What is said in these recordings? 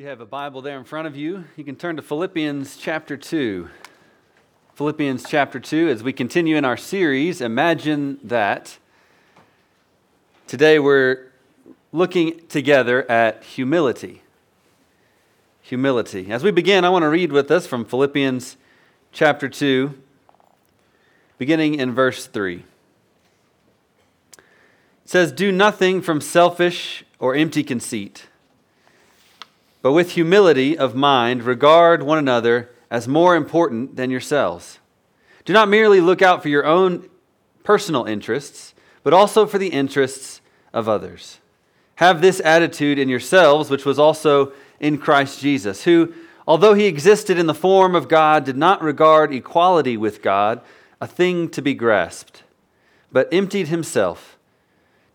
you have a Bible there in front of you, you can turn to Philippians chapter 2. Philippians chapter 2, as we continue in our series, Imagine That. Today we're looking together at humility. Humility. As we begin, I want to read with us from Philippians chapter 2, beginning in verse 3. It says, Do nothing from selfish or empty conceit but with humility of mind, regard one another as more important than yourselves. Do not merely look out for your own personal interests, but also for the interests of others. Have this attitude in yourselves, which was also in Christ Jesus, who, although he existed in the form of God, did not regard equality with God a thing to be grasped, but emptied himself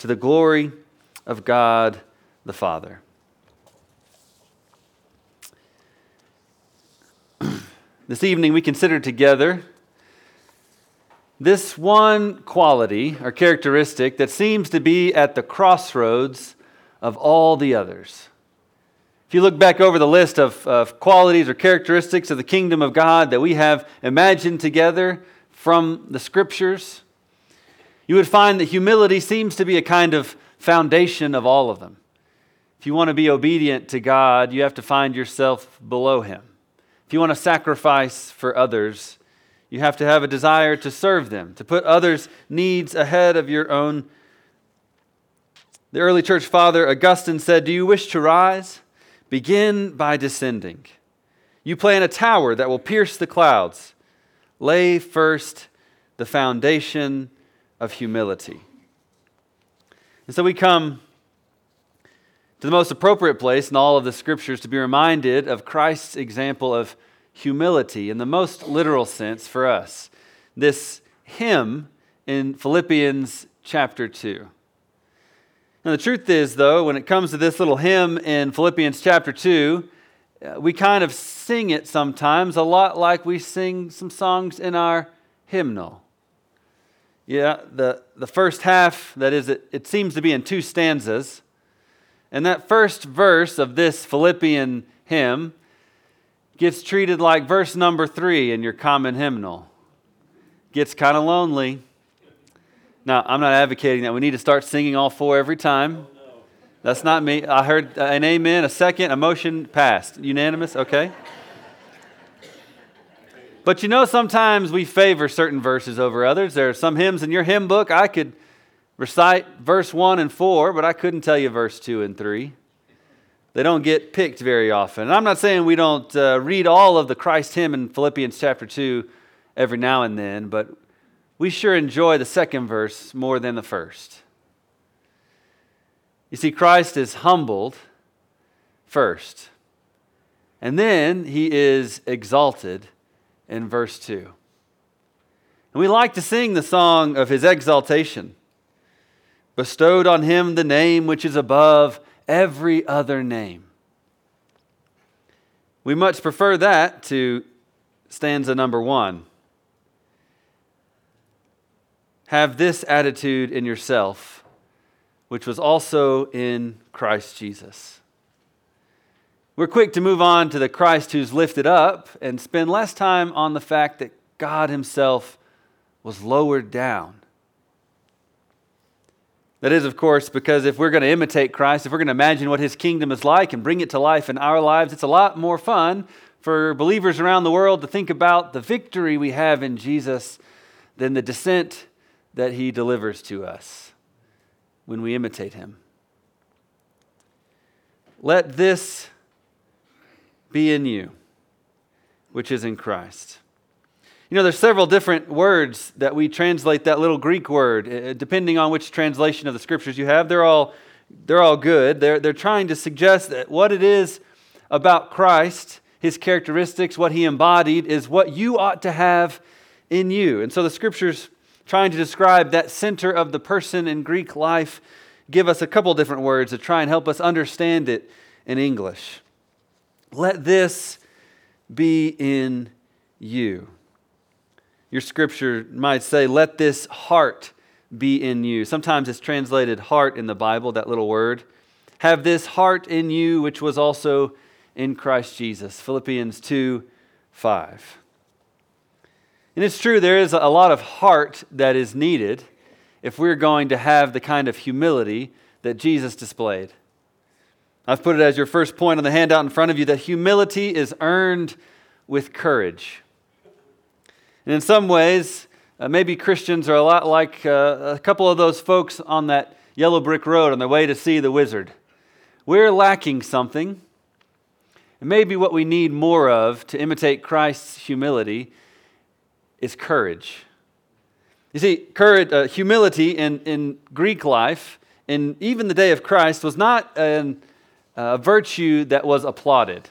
to the glory of God the Father. this evening, we consider together this one quality or characteristic that seems to be at the crossroads of all the others. If you look back over the list of, of qualities or characteristics of the kingdom of God that we have imagined together, from the scriptures, you would find that humility seems to be a kind of foundation of all of them. If you want to be obedient to God, you have to find yourself below Him. If you want to sacrifice for others, you have to have a desire to serve them, to put others' needs ahead of your own. The early church father Augustine said, Do you wish to rise? Begin by descending. You plan a tower that will pierce the clouds lay first the foundation of humility. And so we come to the most appropriate place in all of the scriptures to be reminded of Christ's example of humility in the most literal sense for us. This hymn in Philippians chapter 2. Now, the truth is, though, when it comes to this little hymn in Philippians chapter 2, uh, we kind of sing it sometimes a lot like we sing some songs in our hymnal. Yeah, the, the first half, that is, it, it seems to be in two stanzas. And that first verse of this Philippian hymn gets treated like verse number three in your common hymnal. Gets kind of lonely. Now, I'm not advocating that we need to start singing all four every time. That's not me. I heard an amen, a second, a motion passed. Unanimous? Okay. But you know, sometimes we favor certain verses over others. There are some hymns in your hymn book I could recite verse 1 and 4, but I couldn't tell you verse 2 and 3. They don't get picked very often. And I'm not saying we don't uh, read all of the Christ hymn in Philippians chapter 2 every now and then, but we sure enjoy the second verse more than the first. You see, Christ is humbled first, and then he is exalted in verse 2. And we like to sing the song of his exaltation. Bestowed on him the name which is above every other name. We much prefer that to stanza number one. Have this attitude in yourself which was also in Christ Jesus. We're quick to move on to the Christ who's lifted up and spend less time on the fact that God Himself was lowered down. That is, of course, because if we're going to imitate Christ, if we're going to imagine what His kingdom is like and bring it to life in our lives, it's a lot more fun for believers around the world to think about the victory we have in Jesus than the descent that He delivers to us when we imitate him. Let this be in you, which is in Christ. You know, there's several different words that we translate that little Greek word, uh, depending on which translation of the scriptures you have. They're all, they're all good. They're, they're trying to suggest that what it is about Christ, his characteristics, what he embodied, is what you ought to have in you. And so the scriptures trying to describe that center of the person in Greek life give us a couple different words to try and help us understand it in English. Let this be in you. Your scripture might say, Let this heart be in you. Sometimes it's translated heart in the Bible, that little word. Have this heart in you, which was also in Christ Jesus. Philippians 2 5. And it's true, there is a lot of heart that is needed if we're going to have the kind of humility that Jesus displayed. I've put it as your first point on the handout in front of you that humility is earned with courage. And in some ways, uh, maybe Christians are a lot like uh, a couple of those folks on that yellow brick road on their way to see the wizard. We're lacking something. And maybe what we need more of to imitate Christ's humility is courage. You see, courage, uh, humility in, in Greek life, in even the day of Christ, was not an, a virtue that was applauded.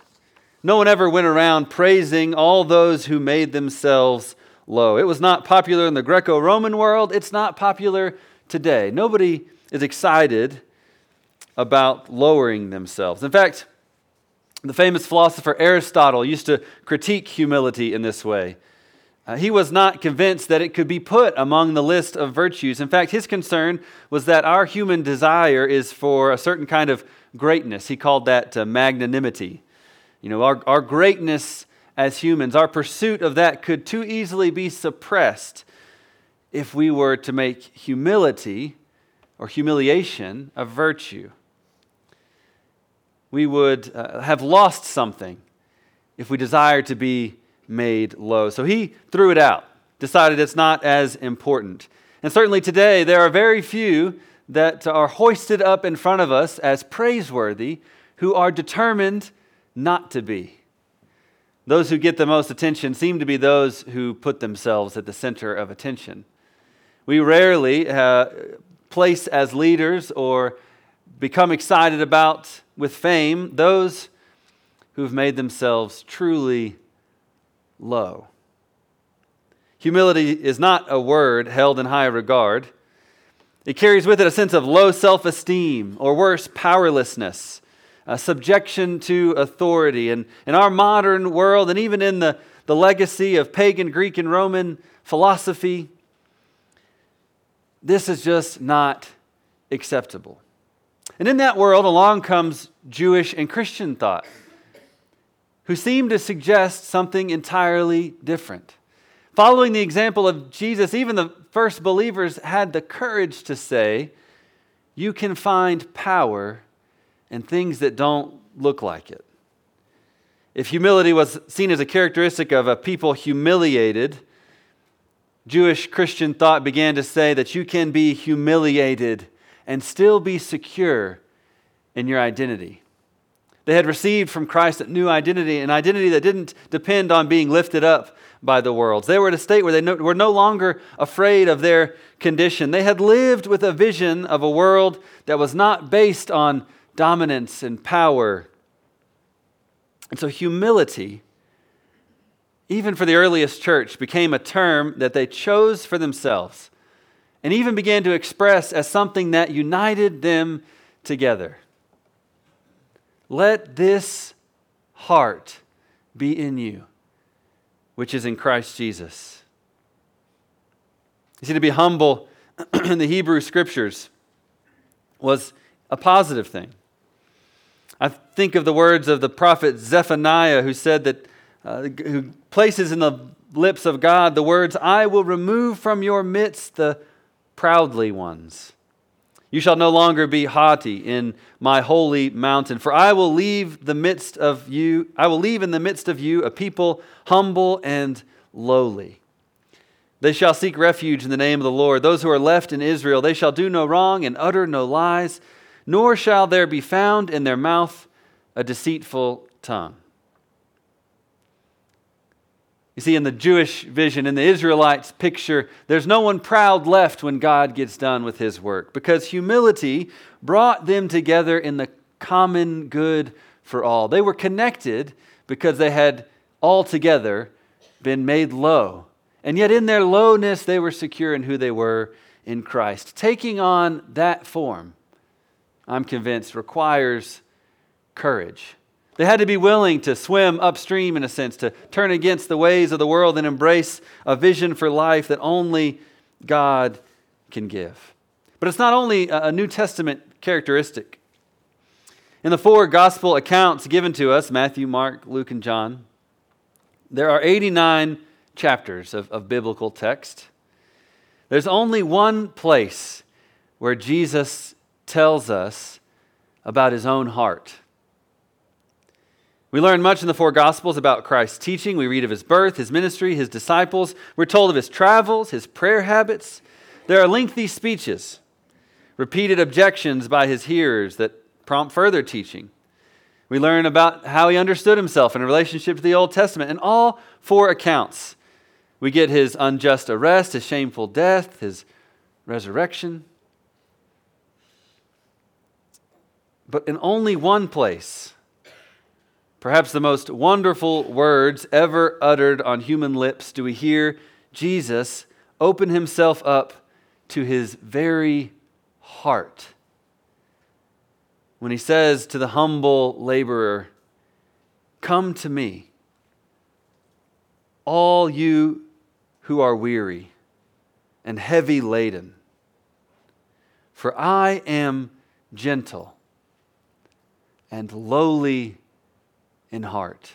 No one ever went around praising all those who made themselves low. It was not popular in the Greco Roman world, it's not popular today. Nobody is excited about lowering themselves. In fact, the famous philosopher Aristotle used to critique humility in this way. Uh, he was not convinced that it could be put among the list of virtues. In fact, his concern was that our human desire is for a certain kind of greatness. He called that uh, magnanimity. You know, our, our greatness as humans, our pursuit of that could too easily be suppressed if we were to make humility or humiliation a virtue. We would uh, have lost something if we desire to be made low. So he threw it out, decided it's not as important. And certainly today, there are very few that are hoisted up in front of us as praiseworthy who are determined not to be. Those who get the most attention seem to be those who put themselves at the center of attention. We rarely uh, place as leaders or become excited about with fame those who've made themselves truly low. Humility is not a word held in high regard. It carries with it a sense of low self esteem, or worse, powerlessness, a subjection to authority. And in our modern world, and even in the, the legacy of pagan Greek and Roman philosophy, this is just not acceptable. And in that world, along comes Jewish and Christian thought who seem to suggest something entirely different. Following the example of Jesus, even the first believers had the courage to say, You can find power in things that don't look like it. If humility was seen as a characteristic of a people humiliated, Jewish Christian thought began to say that you can be humiliated and still be secure in your identity. They had received from Christ a new identity, an identity that didn't depend on being lifted up by the world. They were at a state where they no, were no longer afraid of their condition. They had lived with a vision of a world that was not based on dominance and power. And so, humility, even for the earliest church, became a term that they chose for themselves and even began to express as something that united them together. Let this heart be in you, which is in Christ Jesus. You see, to be humble in the Hebrew scriptures was a positive thing. I think of the words of the prophet Zephaniah, who said that, uh, who places in the lips of God the words, I will remove from your midst the proudly ones you shall no longer be haughty in my holy mountain, for I will leave the midst of you, I will leave in the midst of you a people humble and lowly. They shall seek refuge in the name of the Lord. Those who are left in Israel, they shall do no wrong and utter no lies, nor shall there be found in their mouth a deceitful tongue. You see, in the Jewish vision, in the Israelites' picture, there's no one proud left when God gets done with his work because humility brought them together in the common good for all. They were connected because they had all together been made low. And yet, in their lowness, they were secure in who they were in Christ. Taking on that form, I'm convinced, requires courage. They had to be willing to swim upstream, in a sense, to turn against the ways of the world and embrace a vision for life that only God can give. But it's not only a New Testament characteristic. In the four gospel accounts given to us Matthew, Mark, Luke, and John there are 89 chapters of, of biblical text. There's only one place where Jesus tells us about his own heart. We learn much in the four Gospels about Christ's teaching. We read of his birth, his ministry, his disciples. We're told of his travels, his prayer habits. There are lengthy speeches, repeated objections by his hearers that prompt further teaching. We learn about how he understood himself in relationship to the Old Testament. In all four accounts, we get his unjust arrest, his shameful death, his resurrection. But in only one place, Perhaps the most wonderful words ever uttered on human lips do we hear Jesus open himself up to his very heart. When he says to the humble laborer, Come to me, all you who are weary and heavy laden, for I am gentle and lowly in heart.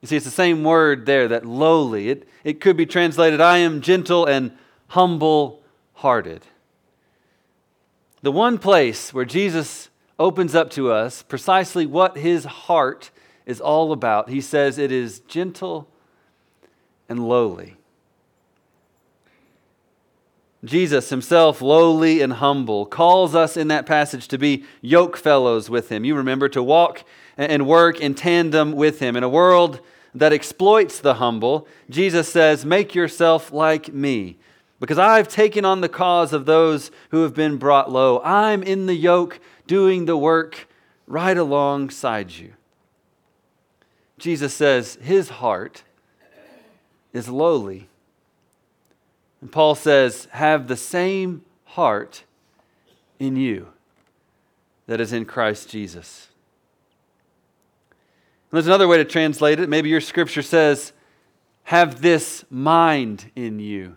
You see, it's the same word there, that lowly. It, it could be translated, I am gentle and humble hearted. The one place where Jesus opens up to us precisely what his heart is all about, he says it is gentle and lowly. Jesus, himself lowly and humble, calls us in that passage to be yoke fellows with him. You remember to walk and work in tandem with him. In a world that exploits the humble, Jesus says, Make yourself like me, because I've taken on the cause of those who have been brought low. I'm in the yoke doing the work right alongside you. Jesus says his heart is lowly. And Paul says, Have the same heart in you that is in Christ Jesus. There's another way to translate it. Maybe your scripture says, have this mind in you.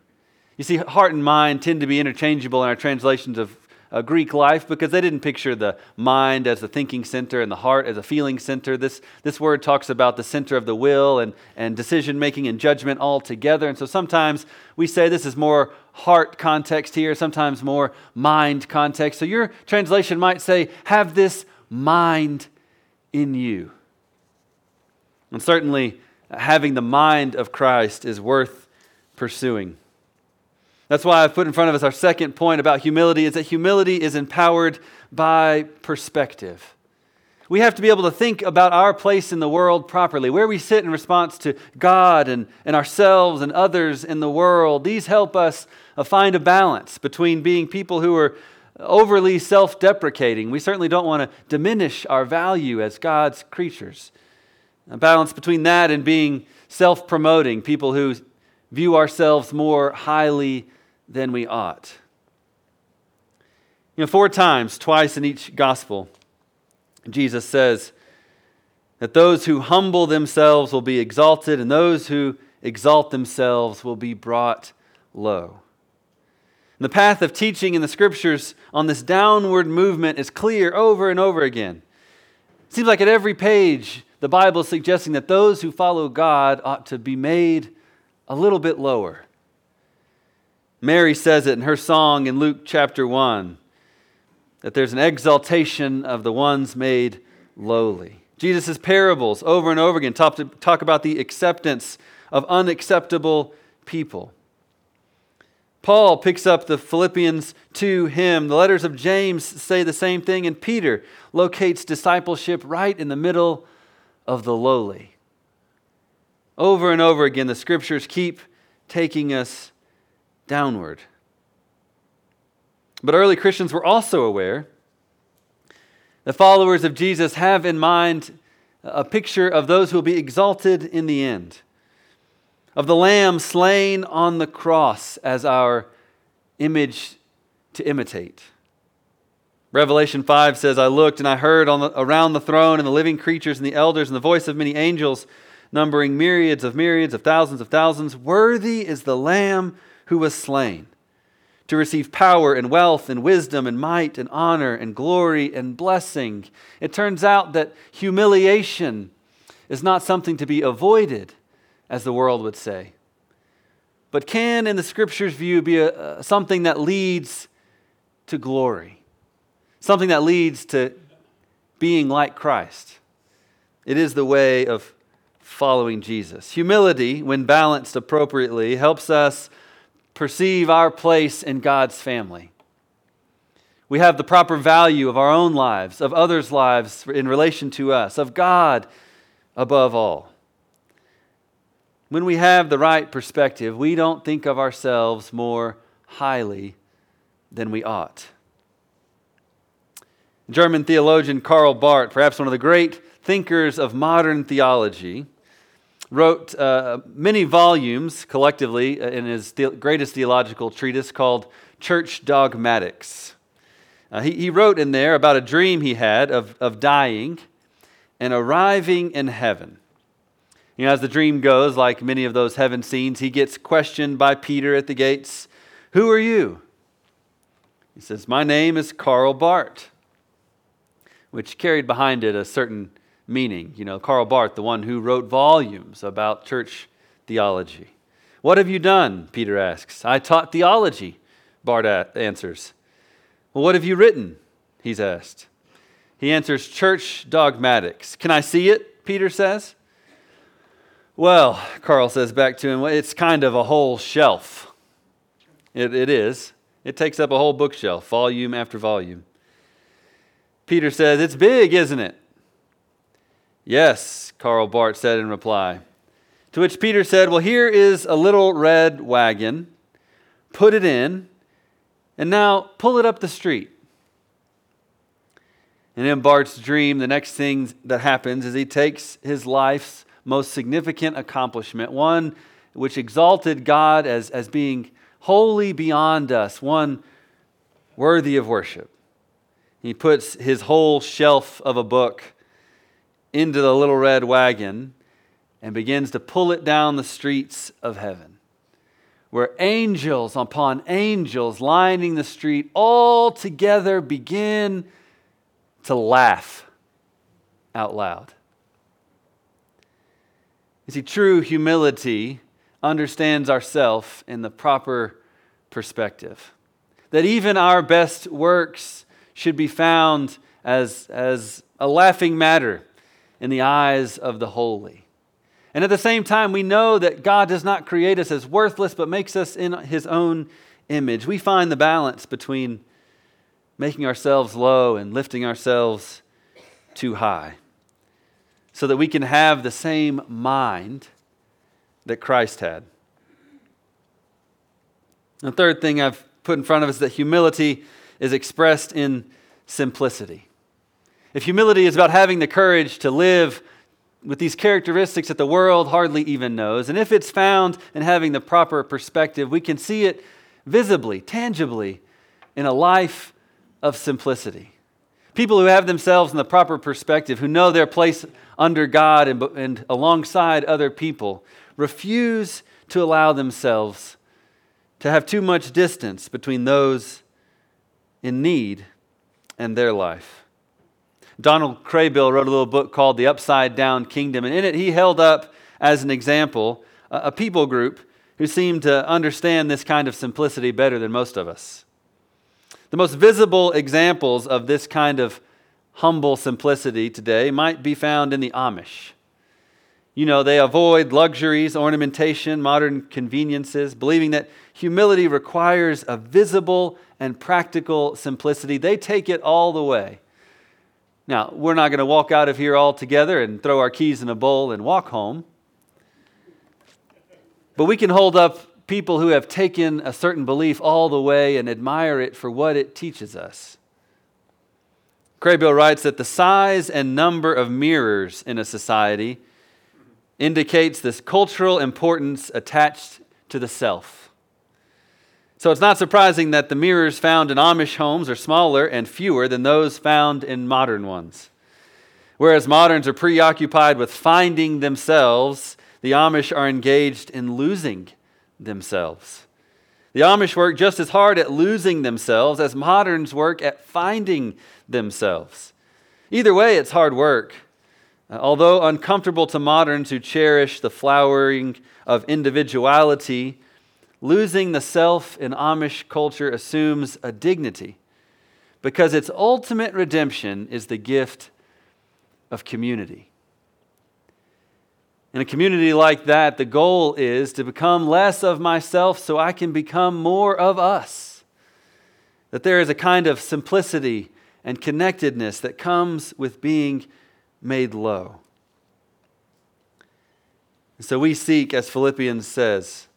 You see, heart and mind tend to be interchangeable in our translations of uh, Greek life because they didn't picture the mind as the thinking center and the heart as a feeling center. This, this word talks about the center of the will and, and decision making and judgment all together. And so sometimes we say this is more heart context here, sometimes more mind context. So your translation might say, have this mind in you. And certainly, having the mind of Christ is worth pursuing. That's why I've put in front of us our second point about humility is that humility is empowered by perspective. We have to be able to think about our place in the world properly, where we sit in response to God and, and ourselves and others in the world. These help us uh, find a balance between being people who are overly self deprecating. We certainly don't want to diminish our value as God's creatures. A balance between that and being self promoting, people who view ourselves more highly than we ought. You know, four times, twice in each gospel, Jesus says that those who humble themselves will be exalted, and those who exalt themselves will be brought low. And the path of teaching in the scriptures on this downward movement is clear over and over again. It seems like at every page, the Bible is suggesting that those who follow God ought to be made a little bit lower. Mary says it in her song in Luke chapter 1 that there's an exaltation of the ones made lowly. Jesus' parables over and over again talk, to, talk about the acceptance of unacceptable people. Paul picks up the Philippians 2 hymn. The letters of James say the same thing, and Peter locates discipleship right in the middle of the lowly. Over and over again, the scriptures keep taking us downward. But early Christians were also aware The followers of Jesus have in mind a picture of those who will be exalted in the end, of the Lamb slain on the cross as our image to imitate. Revelation 5 says, I looked and I heard on the, around the throne and the living creatures and the elders and the voice of many angels, numbering myriads of myriads of thousands of thousands. Worthy is the Lamb who was slain to receive power and wealth and wisdom and might and honor and glory and blessing. It turns out that humiliation is not something to be avoided, as the world would say, but can, in the scripture's view, be a, something that leads to glory, something that leads to being like Christ. It is the way of following Jesus. Humility, when balanced appropriately, helps us perceive our place in God's family. We have the proper value of our own lives, of others' lives in relation to us, of God above all. When we have the right perspective, we don't think of ourselves more highly than we ought. German theologian Karl Barth, perhaps one of the great thinkers of modern theology, wrote uh, many volumes collectively uh, in his the- greatest theological treatise called Church Dogmatics. Uh, he, he wrote in there about a dream he had of, of dying and arriving in heaven. You know, as the dream goes, like many of those heaven scenes, he gets questioned by Peter at the gates Who are you? He says, My name is Karl Barth, which carried behind it a certain meaning. You know, Karl Barth, the one who wrote volumes about church theology. What have you done? Peter asks. I taught theology, Barth answers. Well, what have you written? He's asked. He answers, Church dogmatics. Can I see it? Peter says. Well, Karl says back to him, it's kind of a whole shelf. It, it is. It takes up a whole bookshelf, volume after volume. Peter says, It's big, isn't it? Yes, Karl Barth said in reply. To which Peter said, Well, here is a little red wagon. Put it in, and now pull it up the street. And in Barth's dream, the next thing that happens is he takes his life's most significant accomplishment, one which exalted God as, as being wholly beyond us, one worthy of worship. He puts his whole shelf of a book into the little red wagon and begins to pull it down the streets of heaven, where angels upon angels lining the street all together begin to laugh out loud. You see, true humility understands ourself in the proper perspective. That even our best works should be found as, as a laughing matter in the eyes of the holy. And at the same time, we know that God does not create us as worthless, but makes us in his own image. We find the balance between making ourselves low and lifting ourselves too high so that we can have the same mind that Christ had. The third thing I've put in front of us is that humility is expressed in simplicity. If humility is about having the courage to live with these characteristics that the world hardly even knows, and if it's found in having the proper perspective, we can see it visibly, tangibly, in a life of simplicity. People who have themselves in the proper perspective, who know their place under God and, and alongside other people, refuse to allow themselves to have too much distance between those in need and their life. Donald Kraybill wrote a little book called The Upside Down Kingdom, and in it he held up as an example a people group who seemed to understand this kind of simplicity better than most of us. The most visible examples of this kind of humble simplicity today might be found in the Amish. You know, they avoid luxuries, ornamentation, modern conveniences, believing that humility requires a visible and practical simplicity. They take it all the way. Now, we're not going to walk out of here all together and throw our keys in a bowl and walk home. But we can hold up people who have taken a certain belief all the way and admire it for what it teaches us. Kraybill writes that the size and number of mirrors in a society indicates this cultural importance attached to the self. So it's not surprising that the mirrors found in Amish homes are smaller and fewer than those found in modern ones. Whereas moderns are preoccupied with finding themselves, the Amish are engaged in losing themselves. The Amish work just as hard at losing themselves as moderns work at finding themselves. Either way, it's hard work. Uh, although uncomfortable to moderns who cherish the flowering of individuality, losing the self in Amish culture assumes a dignity because its ultimate redemption is the gift of community. In a community like that, the goal is to become less of myself so I can become more of us. That there is a kind of simplicity and connectedness that comes with being made low. And so we seek, as Philippians says,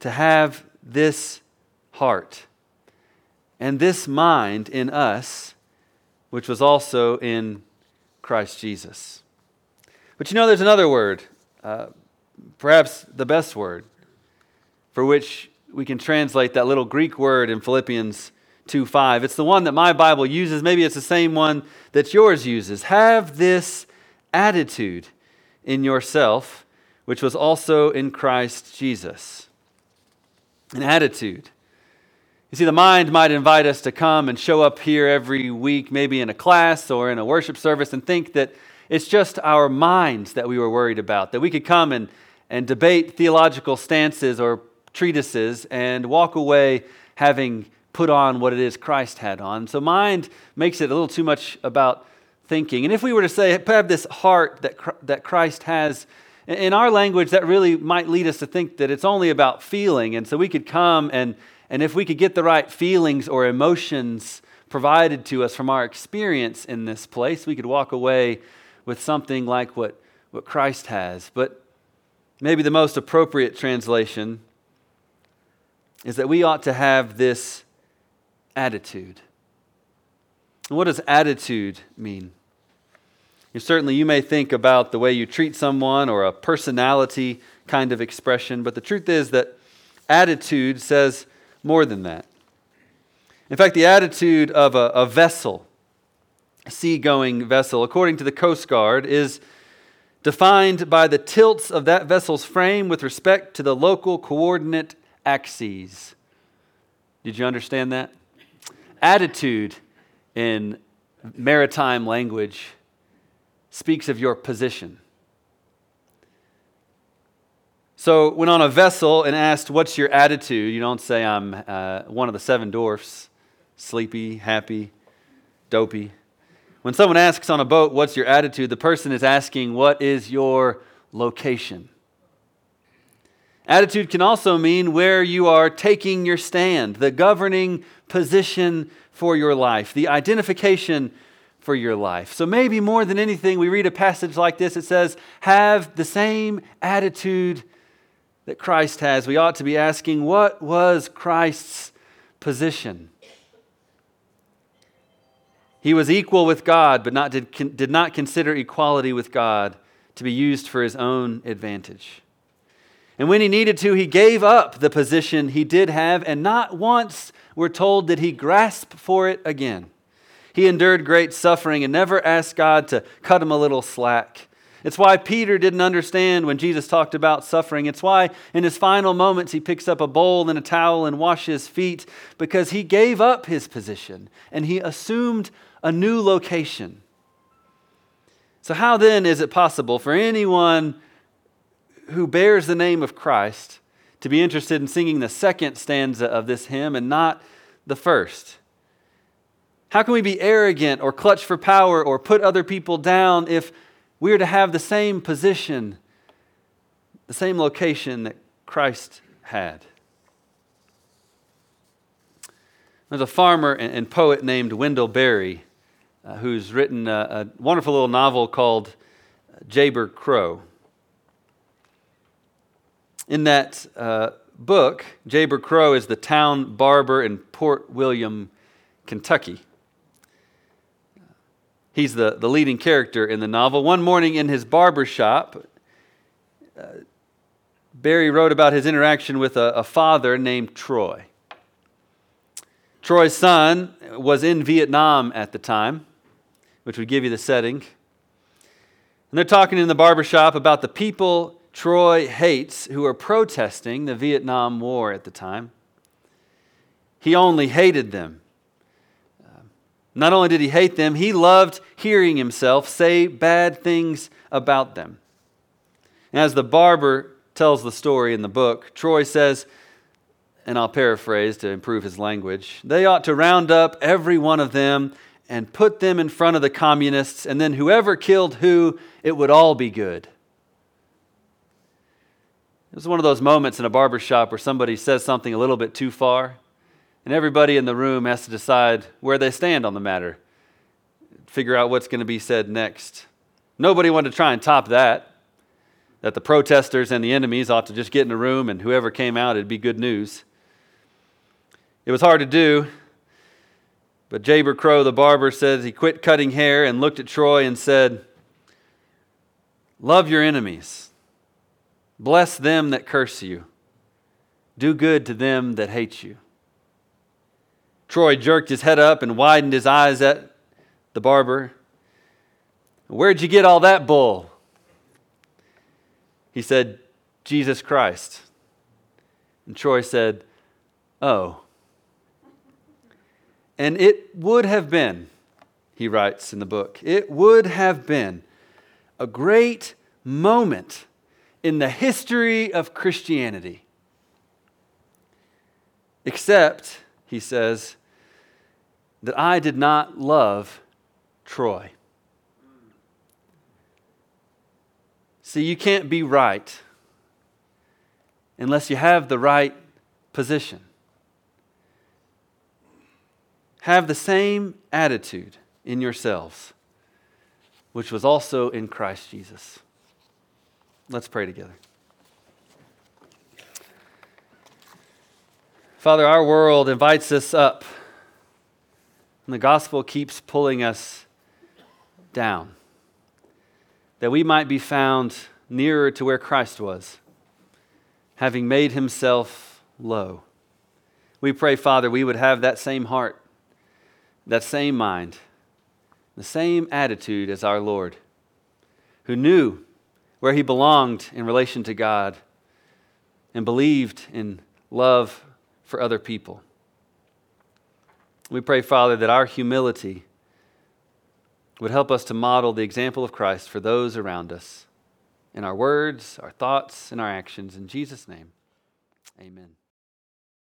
to have this heart and this mind in us, which was also in Christ Jesus. But you know, there's another word, uh, perhaps the best word, for which we can translate that little Greek word in Philippians 2 5. It's the one that my Bible uses. Maybe it's the same one that yours uses. Have this attitude in yourself, which was also in Christ Jesus. An attitude. You see, the mind might invite us to come and show up here every week, maybe in a class or in a worship service, and think that it's just our minds that we were worried about, that we could come and, and debate theological stances or treatises and walk away having put on what it is Christ had on. So mind makes it a little too much about thinking. And if we were to say, have this heart that, that Christ has, in our language, that really might lead us to think that it's only about feeling. And so we could come and, and if we could get the right feelings or emotions provided to us from our experience in this place, we could walk away with something like what, what Christ has. But maybe the most appropriate translation is that we ought to have this attitude. what does attitude mean? Certainly, you may think about the way you treat someone or a personality kind of expression, but the truth is that attitude says more than that. In fact, the attitude of a, a vessel, a seagoing vessel, according to the Coast Guard, is defined by the tilts of that vessel's frame with respect to the local coordinate axes. Did you understand that? Attitude in maritime language speaks of your position. So, when on a vessel and asked, What's your attitude? you don't say, I'm uh, one of the seven dwarfs, sleepy, happy, dopey. When someone asks on a boat, What's your attitude? the person is asking, What is your location? Attitude can also mean where you are taking your stand, the governing position for your life, the identification for your life. So maybe more than anything, we read a passage like this. It says, Have the same attitude that Christ has. We ought to be asking, What was Christ's position? He was equal with God, but not, did, did not consider equality with God to be used for his own advantage. And when he needed to, he gave up the position he did have, and not once we're told did he grasp for it again. He endured great suffering and never asked God to cut him a little slack. It's why Peter didn't understand when Jesus talked about suffering. It's why in his final moments he picks up a bowl and a towel and washes feet because he gave up his position and he assumed a new location. So, how then is it possible for anyone who bears the name of Christ to be interested in singing the second stanza of this hymn and not the first? How can we be arrogant or clutch for power or put other people down if we are to have the same position, the same location that Christ had? There's a farmer and poet named Wendell Berry uh, who's written a, a wonderful little novel called Jayber Crow. In that uh, book, Jayber Crow is the town barber in Port William, Kentucky. He's the, the leading character in the novel. One morning in his barber shop, uh, Berry wrote about his interaction with a, a father named Troy. Troy's son was in Vietnam at the time, which would give you the setting. And they're talking in the barber shop about the people Troy hates who are protesting the Vietnam War at the time. He only hated them. Uh, not only did he hate them, he loved hearing himself say bad things about them. As the barber tells the story in the book, Troy says, and I'll paraphrase to improve his language, they ought to round up every one of them and put them in front of the communists, and then whoever killed who, it would all be good. It was one of those moments in a barber shop where somebody says something a little bit too far, and everybody in the room has to decide where they stand on the matter, figure out what's going to be said next. Nobody wanted to try and top that, that the protesters and the enemies ought to just get in a room and whoever came out, it'd be good news. It was hard to do, but Jayber Crow, the barber, says he quit cutting hair and looked at Troy and said, Love your enemies. Bless them that curse you. Do good to them that hate you. Troy jerked his head up and widened his eyes at the barber. Where'd you get all that bull? He said, Jesus Christ. And Troy said, Oh. And it would have been, he writes in the book, it would have been a great moment in the history of Christianity. Except, he says, that I did not love Troy. See, you can't be right unless you have the right position. Have the same attitude in yourselves, which was also in Christ Jesus. Let's pray together. Father, our world invites us up and the gospel keeps pulling us down, that we might be found nearer to where Christ was, having made himself low. We pray, Father, we would have that same heart, that same mind, the same attitude as our Lord, who knew where he belonged in relation to God and believed in love for other people. We pray, Father, that our humility would help us to model the example of Christ for those around us in our words, our thoughts, and our actions. In Jesus' name, amen.